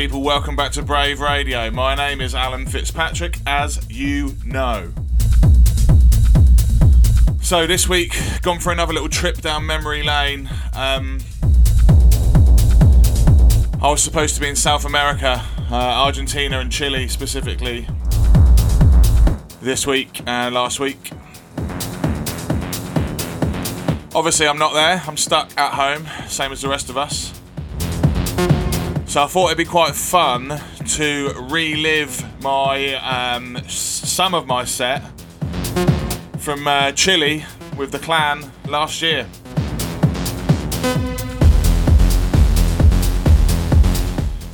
people, welcome back to Brave Radio. My name is Alan Fitzpatrick, as you know. So, this week, gone for another little trip down memory lane. Um, I was supposed to be in South America, uh, Argentina and Chile specifically, this week and last week. Obviously, I'm not there, I'm stuck at home, same as the rest of us. So I thought it'd be quite fun to relive my um, some of my set from uh, Chile with the clan last year.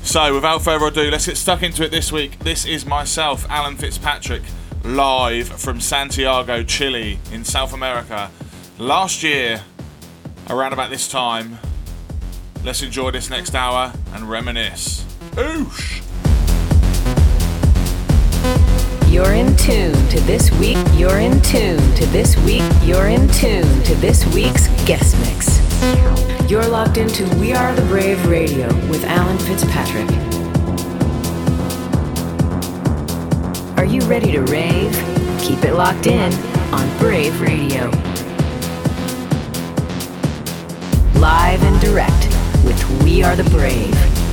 So without further ado, let's get stuck into it this week. This is myself, Alan Fitzpatrick, live from Santiago, Chile, in South America. Last year, around about this time, Let's enjoy this next hour and reminisce. Oosh! You're in tune to this week. You're in tune to this week. You're in tune to this week's guest mix. You're locked into We Are the Brave Radio with Alan Fitzpatrick. Are you ready to rave? Keep it locked in on Brave Radio. Live and direct We Are the Brave.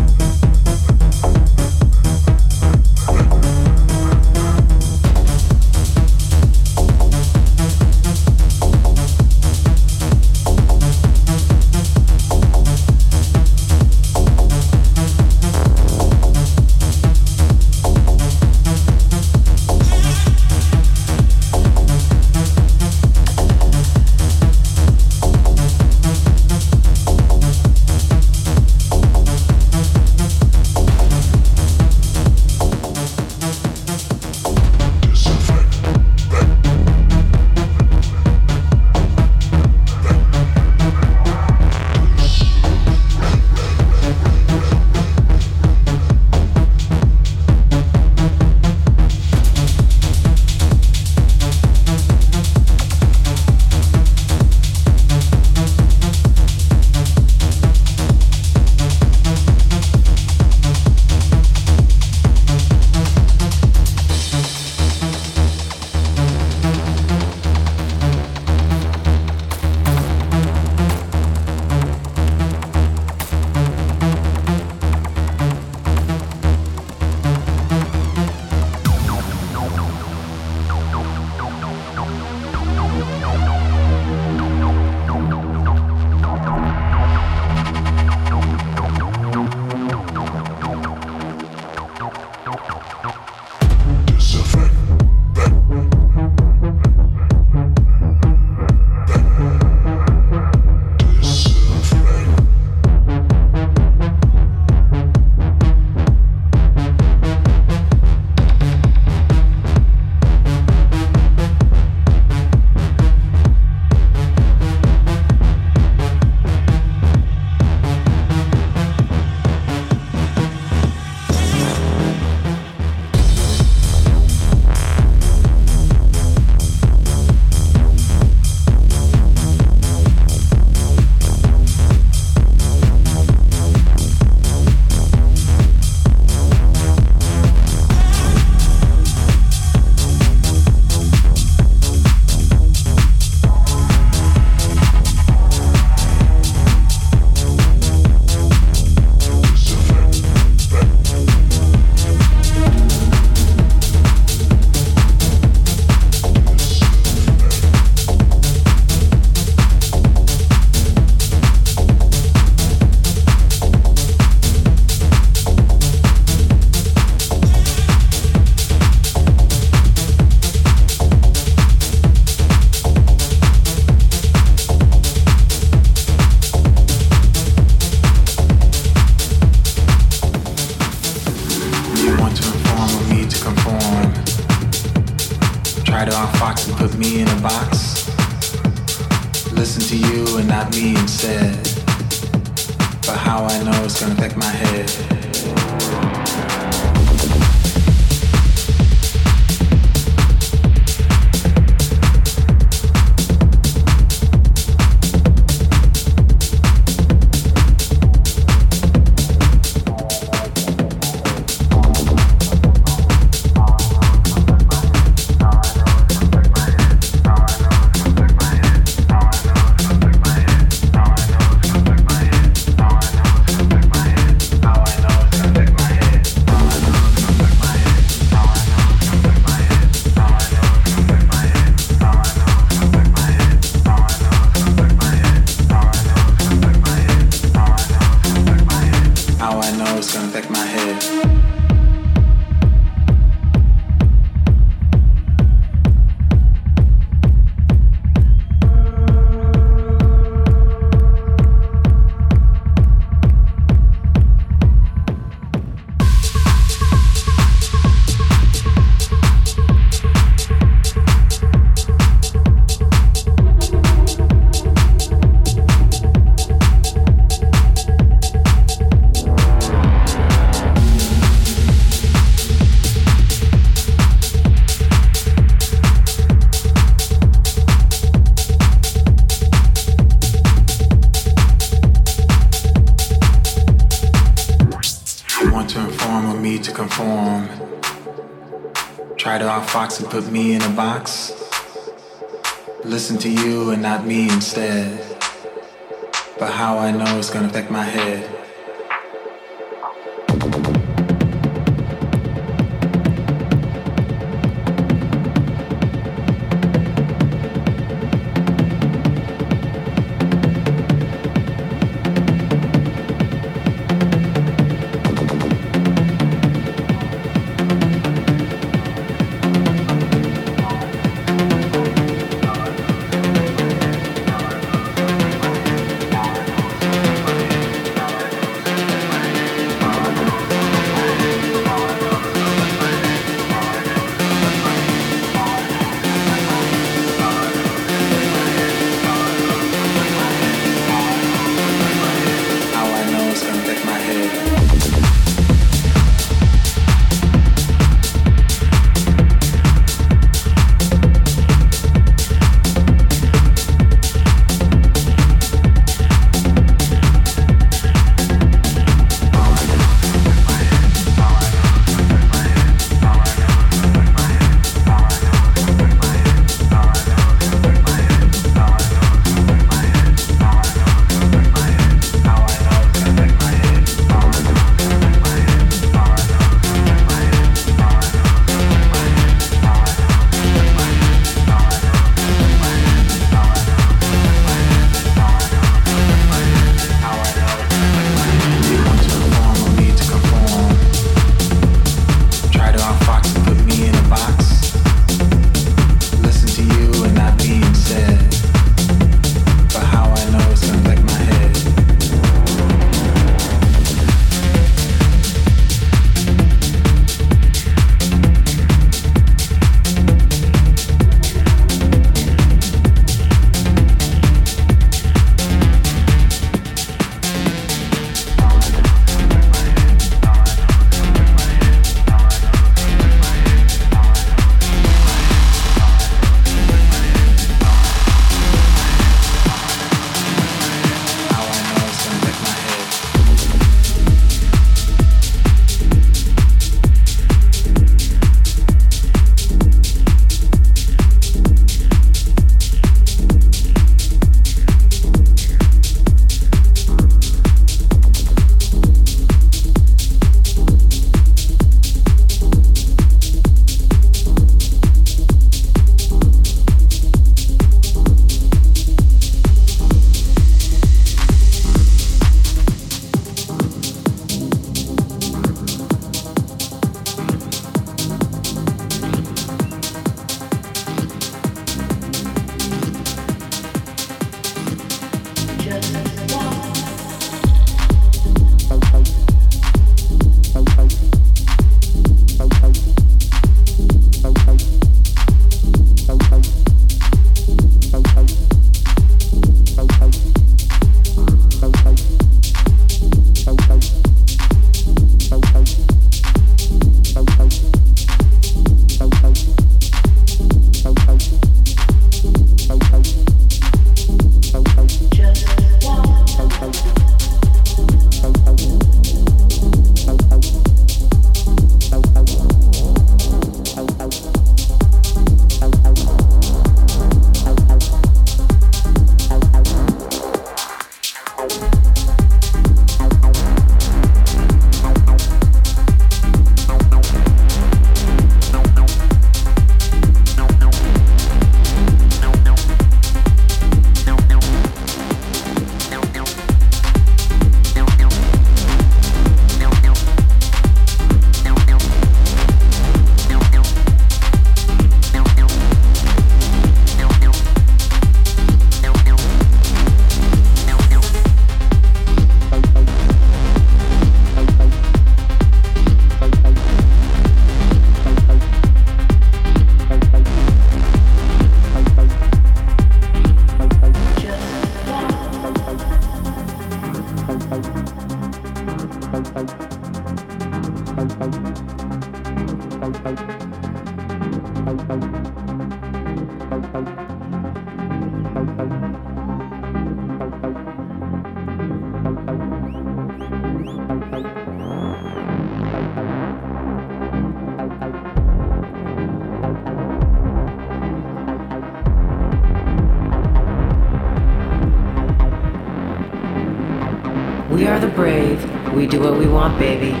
Do what we want, baby.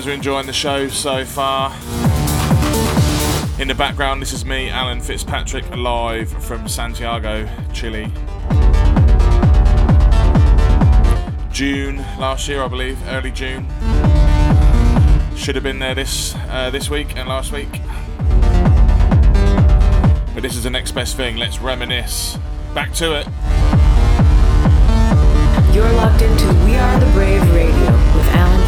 Guys are enjoying the show so far. In the background, this is me, Alan Fitzpatrick, live from Santiago, Chile. June last year, I believe, early June. Should have been there this uh, this week and last week. But this is the next best thing. Let's reminisce. Back to it. You're locked into We Are the Brave Radio with Alan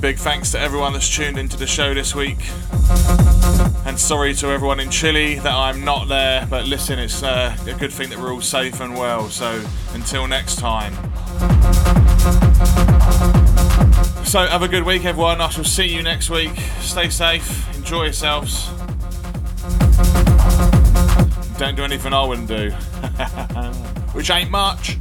big thanks to everyone that's tuned into the show this week. And sorry to everyone in Chile that I'm not there, but listen, it's uh, a good thing that we're all safe and well. So until next time. So have a good week, everyone. I shall see you next week. Stay safe, enjoy yourselves. Don't do anything I wouldn't do, which ain't much.